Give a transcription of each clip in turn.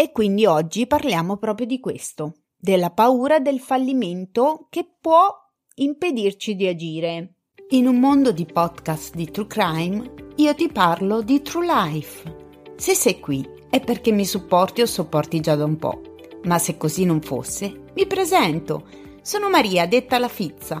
E quindi oggi parliamo proprio di questo, della paura del fallimento che può impedirci di agire. In un mondo di podcast di True Crime, io ti parlo di True Life. Se sei qui è perché mi supporti o sopporti già da un po'. Ma se così non fosse, mi presento. Sono Maria, detta la Fizza,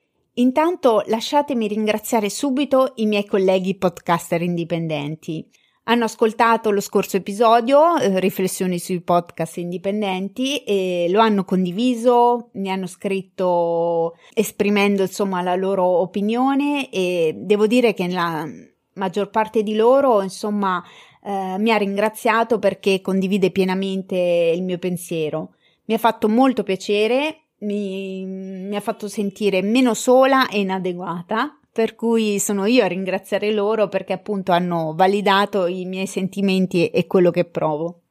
Intanto lasciatemi ringraziare subito i miei colleghi podcaster indipendenti. Hanno ascoltato lo scorso episodio, eh, riflessioni sui podcast indipendenti, e lo hanno condiviso, mi hanno scritto esprimendo insomma la loro opinione e devo dire che la maggior parte di loro insomma eh, mi ha ringraziato perché condivide pienamente il mio pensiero. Mi ha fatto molto piacere, mi, mi ha fatto sentire meno sola e inadeguata, per cui sono io a ringraziare loro perché appunto hanno validato i miei sentimenti e quello che provo.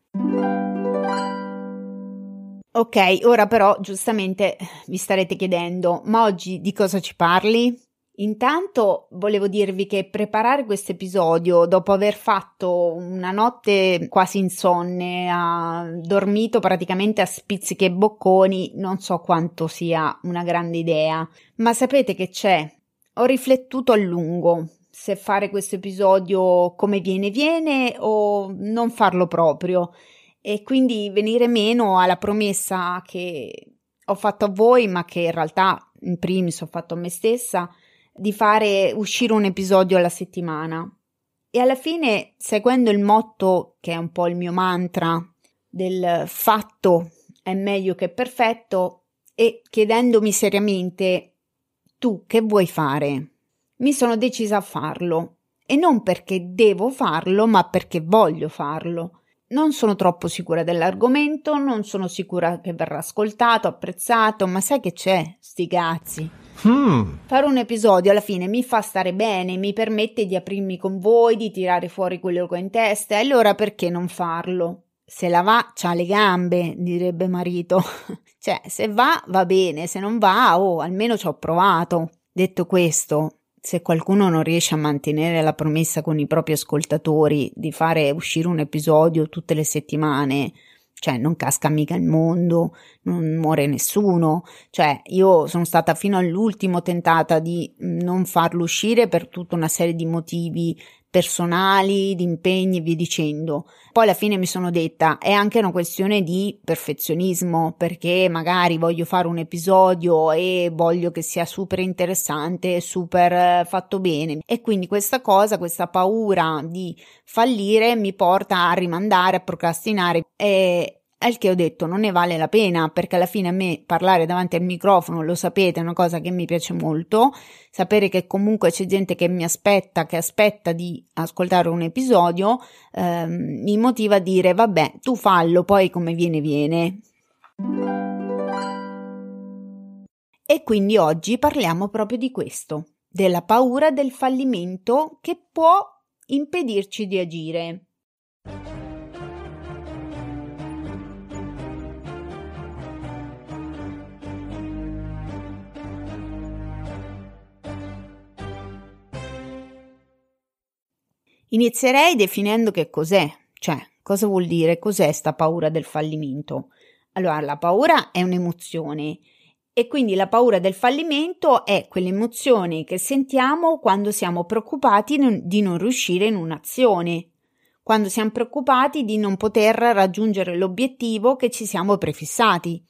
Ok, ora però giustamente vi starete chiedendo, ma oggi di cosa ci parli? Intanto volevo dirvi che preparare questo episodio dopo aver fatto una notte quasi insonne, ha dormito praticamente a spizzichi e bocconi, non so quanto sia una grande idea, ma sapete che c'è? Ho riflettuto a lungo se fare questo episodio come viene viene o non farlo proprio e quindi venire meno alla promessa che ho fatto a voi, ma che in realtà in primis ho fatto a me stessa di fare uscire un episodio alla settimana. E alla fine, seguendo il motto che è un po' il mio mantra del fatto è meglio che perfetto e chiedendomi seriamente tu che vuoi fare, mi sono decisa a farlo e non perché devo farlo, ma perché voglio farlo. Non sono troppo sicura dell'argomento, non sono sicura che verrà ascoltato, apprezzato, ma sai che c'è, sti cazzi. Hmm. Fare un episodio alla fine mi fa stare bene, mi permette di aprirmi con voi, di tirare fuori quello che ho in testa, e allora perché non farlo? Se la va, c'ha le gambe, direbbe marito. cioè, se va, va bene, se non va, oh, almeno ci ho provato. Detto questo, se qualcuno non riesce a mantenere la promessa con i propri ascoltatori di fare uscire un episodio tutte le settimane, cioè non casca mica il mondo, non muore nessuno, cioè io sono stata fino all'ultimo tentata di non farlo uscire per tutta una serie di motivi personali, di impegni e via dicendo. Poi alla fine mi sono detta è anche una questione di perfezionismo perché magari voglio fare un episodio e voglio che sia super interessante, super eh, fatto bene e quindi questa cosa, questa paura di fallire mi porta a rimandare, a procrastinare e al che ho detto non ne vale la pena perché alla fine a me parlare davanti al microfono, lo sapete, è una cosa che mi piace molto. Sapere che comunque c'è gente che mi aspetta, che aspetta di ascoltare un episodio, ehm, mi motiva a dire vabbè, tu fallo, poi come viene viene. E quindi oggi parliamo proprio di questo, della paura del fallimento che può impedirci di agire. Inizierei definendo che cos'è, cioè cosa vuol dire, cos'è sta paura del fallimento. Allora, la paura è un'emozione e quindi la paura del fallimento è quell'emozione che sentiamo quando siamo preoccupati di non riuscire in un'azione, quando siamo preoccupati di non poter raggiungere l'obiettivo che ci siamo prefissati.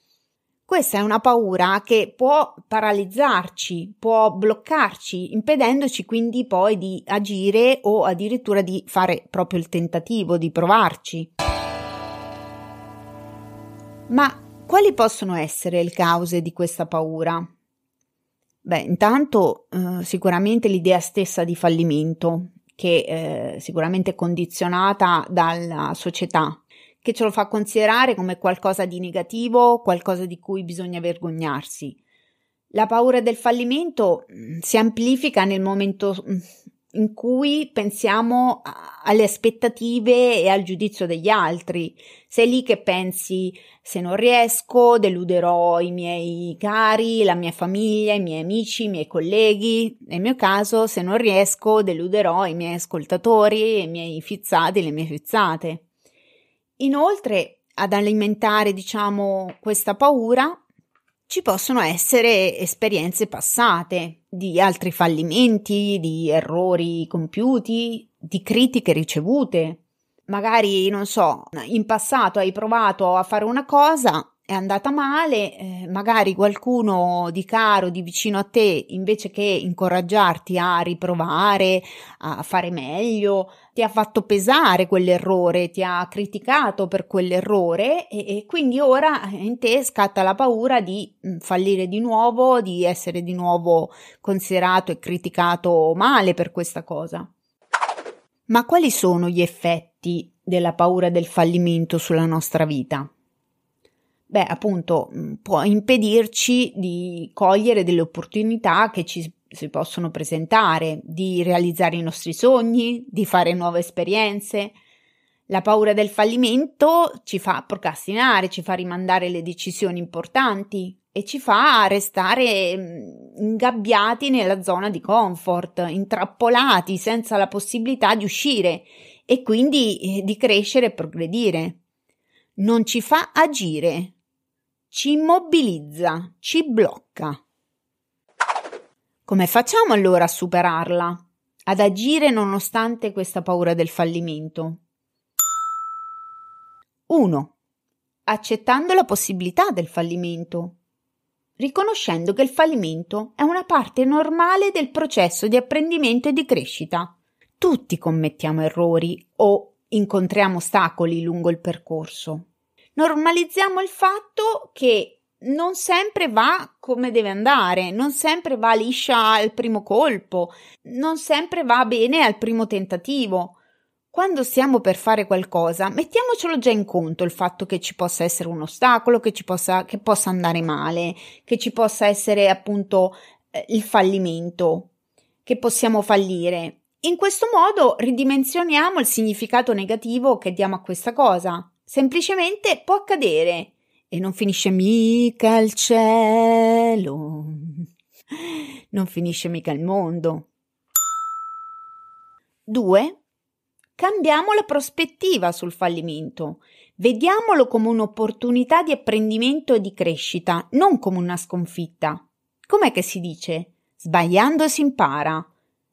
Questa è una paura che può paralizzarci, può bloccarci, impedendoci quindi poi di agire o addirittura di fare proprio il tentativo di provarci. Ma quali possono essere le cause di questa paura? Beh, intanto eh, sicuramente l'idea stessa di fallimento, che eh, sicuramente è condizionata dalla società, che ce lo fa considerare come qualcosa di negativo, qualcosa di cui bisogna vergognarsi. La paura del fallimento mm, si amplifica nel momento mm, in cui pensiamo alle aspettative e al giudizio degli altri. Sei lì che pensi se non riesco, deluderò i miei cari, la mia famiglia, i miei amici, i miei colleghi. Nel mio caso, se non riesco, deluderò i miei ascoltatori, i miei fizzati, le mie fizzate. Inoltre, ad alimentare, diciamo, questa paura, ci possono essere esperienze passate di altri fallimenti, di errori compiuti, di critiche ricevute. Magari, non so, in passato hai provato a fare una cosa è andata male, eh, magari qualcuno di caro, di vicino a te, invece che incoraggiarti a riprovare, a fare meglio, ti ha fatto pesare quell'errore, ti ha criticato per quell'errore e, e quindi ora in te scatta la paura di mm, fallire di nuovo, di essere di nuovo considerato e criticato male per questa cosa. Ma quali sono gli effetti della paura del fallimento sulla nostra vita? Beh, appunto, mm, può impedirci di cogliere delle opportunità che ci si possono presentare, di realizzare i nostri sogni, di fare nuove esperienze. La paura del fallimento ci fa procrastinare, ci fa rimandare le decisioni importanti e ci fa restare mm, ingabbiati nella zona di comfort, intrappolati senza la possibilità di uscire e quindi eh, di crescere e progredire. Non ci fa agire, ci immobilizza, ci blocca. Come facciamo allora a superarla? Ad agire nonostante questa paura del fallimento? 1. Accettando la possibilità del fallimento. Riconoscendo che il fallimento è una parte normale del processo di apprendimento e di crescita. Tutti commettiamo errori o incontriamo ostacoli lungo il percorso normalizziamo il fatto che non sempre va come deve andare, non sempre va liscia al primo colpo, non sempre va bene al primo tentativo. Quando stiamo per fare qualcosa, mettiamocelo già in conto il fatto che ci possa essere un ostacolo, che ci possa, che possa andare male, che ci possa essere appunto eh, il fallimento, che possiamo fallire. In questo modo ridimensioniamo il significato negativo che diamo a questa cosa semplicemente può accadere e non finisce mica il cielo, non finisce mica il mondo. 2. Cambiamo la prospettiva sul fallimento. Vediamolo come un'opportunità di apprendimento e di crescita, non come una sconfitta. Com'è che si dice? Sbagliando si impara.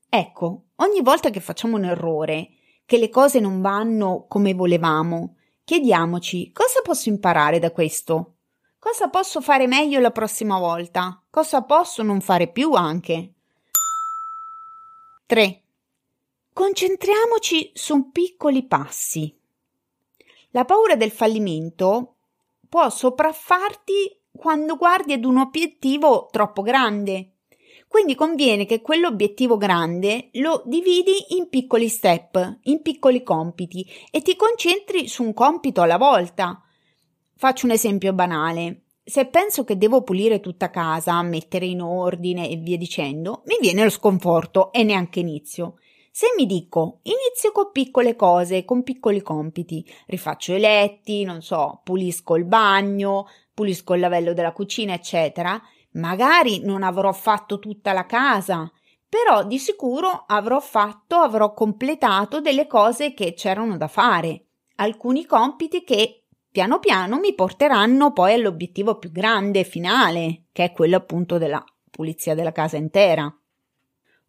Ecco, ogni volta che facciamo un errore, che le cose non vanno come volevamo, Chiediamoci cosa posso imparare da questo? Cosa posso fare meglio la prossima volta? Cosa posso non fare più anche? 3. Concentriamoci su piccoli passi. La paura del fallimento può sopraffarti quando guardi ad un obiettivo troppo grande quindi conviene che quell'obiettivo grande lo dividi in piccoli step, in piccoli compiti e ti concentri su un compito alla volta. Faccio un esempio banale. Se penso che devo pulire tutta casa, mettere in ordine e via dicendo, mi viene lo sconforto e neanche inizio. Se mi dico inizio con piccole cose, con piccoli compiti, rifaccio i letti, non so, pulisco il bagno, pulisco il lavello della cucina, eccetera, Magari non avrò fatto tutta la casa, però di sicuro avrò fatto, avrò completato delle cose che c'erano da fare, alcuni compiti che piano piano mi porteranno poi all'obiettivo più grande, finale, che è quello appunto della pulizia della casa intera.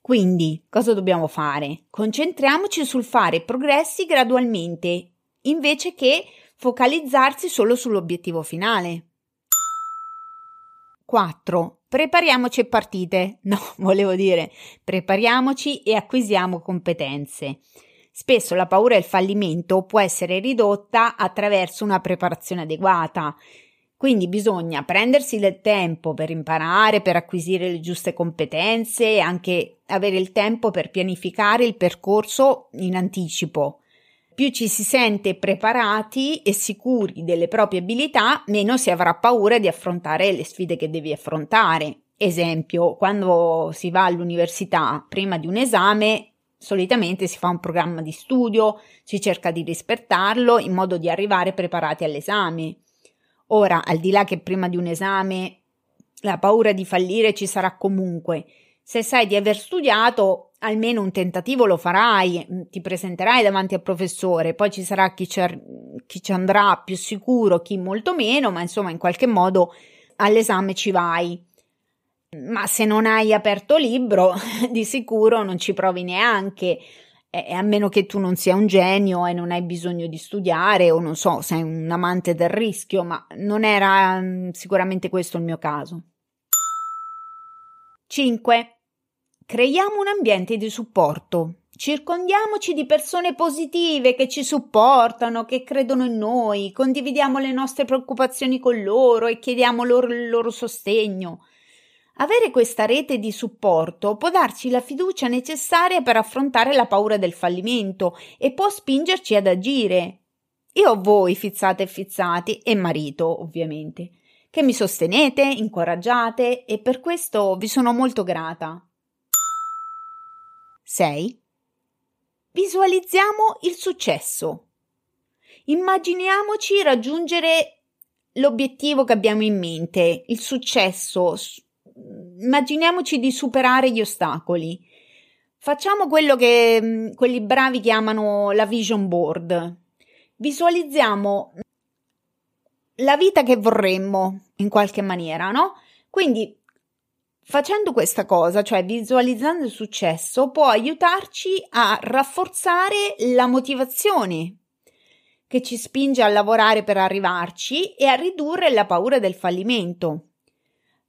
Quindi, cosa dobbiamo fare? Concentriamoci sul fare progressi gradualmente, invece che focalizzarsi solo sull'obiettivo finale. 4. Prepariamoci e partite. No, volevo dire, prepariamoci e acquisiamo competenze. Spesso la paura del fallimento può essere ridotta attraverso una preparazione adeguata. Quindi bisogna prendersi del tempo per imparare, per acquisire le giuste competenze e anche avere il tempo per pianificare il percorso in anticipo più ci si sente preparati e sicuri delle proprie abilità, meno si avrà paura di affrontare le sfide che devi affrontare. Esempio, quando si va all'università, prima di un esame, solitamente si fa un programma di studio, si cerca di rispettarlo in modo di arrivare preparati all'esame. Ora, al di là che prima di un esame la paura di fallire ci sarà comunque, se sai di aver studiato, almeno un tentativo lo farai, mm, ti presenterai davanti al professore, poi ci sarà chi ci, chi ci andrà più sicuro, chi molto meno, ma insomma in qualche modo all'esame ci vai. Ma se non hai aperto libro, di sicuro non ci provi neanche, eh, a meno che tu non sia un genio e non hai bisogno di studiare o non so, sei un amante del rischio, ma non era mm, sicuramente questo il mio caso. 5. Creiamo un ambiente di supporto. Circondiamoci di persone positive che ci supportano, che credono in noi, condividiamo le nostre preoccupazioni con loro e chiediamo loro il loro sostegno. Avere questa rete di supporto può darci la fiducia necessaria per affrontare la paura del fallimento e può spingerci ad agire. Io ho voi, fizzate e fizzati, e marito, ovviamente, che mi sostenete, incoraggiate e per questo vi sono molto grata. 6. Visualizziamo il successo. Immaginiamoci raggiungere l'obiettivo che abbiamo in mente, il successo. Immaginiamoci di superare gli ostacoli. Facciamo quello che mm, quelli bravi chiamano la vision board. Visualizziamo la vita che vorremmo in qualche maniera, no? Quindi Facendo questa cosa, cioè visualizzando il successo, può aiutarci a rafforzare la motivazione che ci spinge a lavorare per arrivarci e a ridurre la paura del fallimento.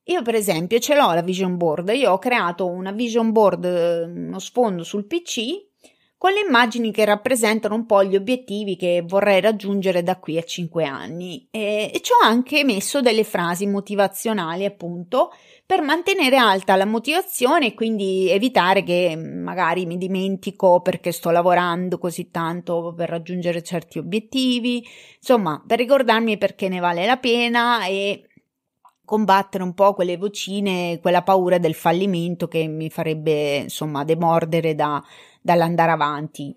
Io, per esempio, ce l'ho la vision board. Io ho creato una vision board, uno sfondo sul PC con le immagini che rappresentano un po' gli obiettivi che vorrei raggiungere da qui a 5 anni. E, e ci ho anche messo delle frasi motivazionali appunto per mantenere alta la motivazione e quindi evitare che magari mi dimentico perché sto lavorando così tanto per raggiungere certi obiettivi, insomma, per ricordarmi perché ne vale la pena e combattere un po' quelle vocine, quella paura del fallimento che mi farebbe, insomma, demordere da, dall'andare avanti.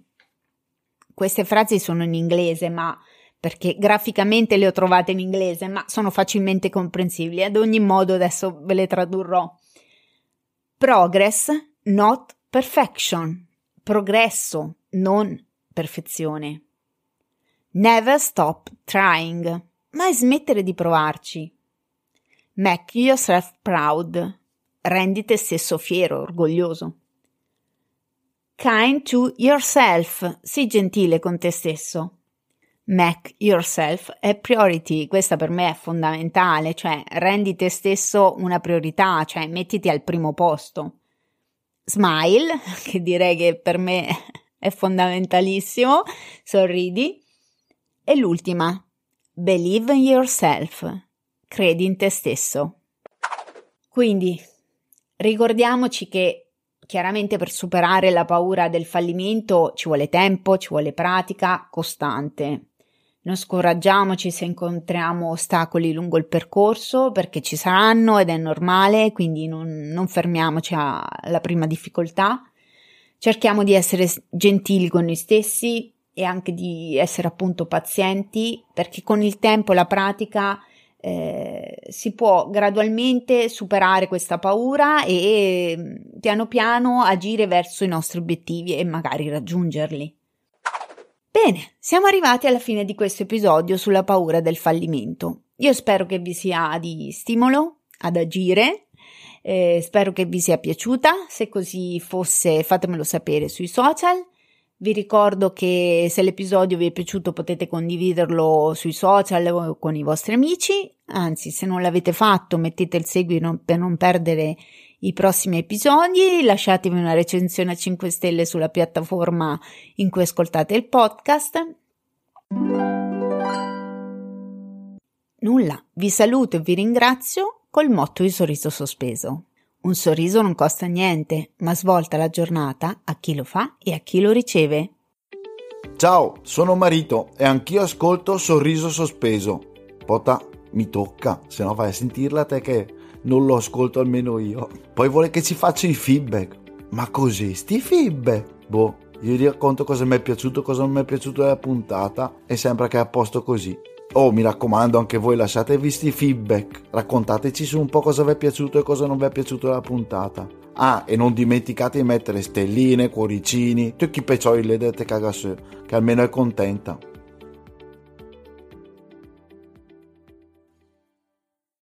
Queste frasi sono in inglese, ma perché graficamente le ho trovate in inglese, ma sono facilmente comprensibili. Ad ogni modo adesso ve le tradurrò. Progress, not perfection. Progresso, non perfezione. Never stop trying. Mai smettere di provarci. Make yourself proud. Rendi te stesso fiero, orgoglioso. Kind to yourself. Sii gentile con te stesso. Make yourself a priority, questa per me è fondamentale, cioè rendi te stesso una priorità, cioè mettiti al primo posto. Smile, che direi che per me è fondamentalissimo, sorridi. E l'ultima, believe in yourself, credi in te stesso. Quindi ricordiamoci che chiaramente per superare la paura del fallimento ci vuole tempo, ci vuole pratica costante. Non scoraggiamoci se incontriamo ostacoli lungo il percorso perché ci saranno ed è normale, quindi non, non fermiamoci alla prima difficoltà. Cerchiamo di essere gentili con noi stessi e anche di essere appunto pazienti perché con il tempo e la pratica eh, si può gradualmente superare questa paura e mm, piano piano agire verso i nostri obiettivi e magari raggiungerli. Bene, siamo arrivati alla fine di questo episodio sulla paura del fallimento. Io spero che vi sia di stimolo ad agire, eh, spero che vi sia piaciuta, se così fosse fatemelo sapere sui social. Vi ricordo che se l'episodio vi è piaciuto potete condividerlo sui social o con i vostri amici, anzi se non l'avete fatto mettete il segui per non perdere i prossimi episodi, lasciatemi una recensione a 5 stelle sulla piattaforma in cui ascoltate il podcast. Nulla, vi saluto e vi ringrazio col motto di sorriso sospeso. Un sorriso non costa niente, ma svolta la giornata a chi lo fa e a chi lo riceve. Ciao, sono Marito e anch'io ascolto Sorriso Sospeso. Pota, mi tocca, se no vai a sentirla te che non lo ascolto almeno io. Poi vuole che ci faccia i feedback. Ma così, sti feedback? Boh, io vi racconto cosa mi è piaciuto, cosa non mi è piaciuto della puntata e sembra che è a posto così. Oh, mi raccomando, anche voi lasciatevi sti feedback. Raccontateci su un po' cosa vi è piaciuto e cosa non vi è piaciuto della puntata. Ah, e non dimenticate di mettere stelline, cuoricini, tutti i peccioli le dette cagasse, che almeno è contenta.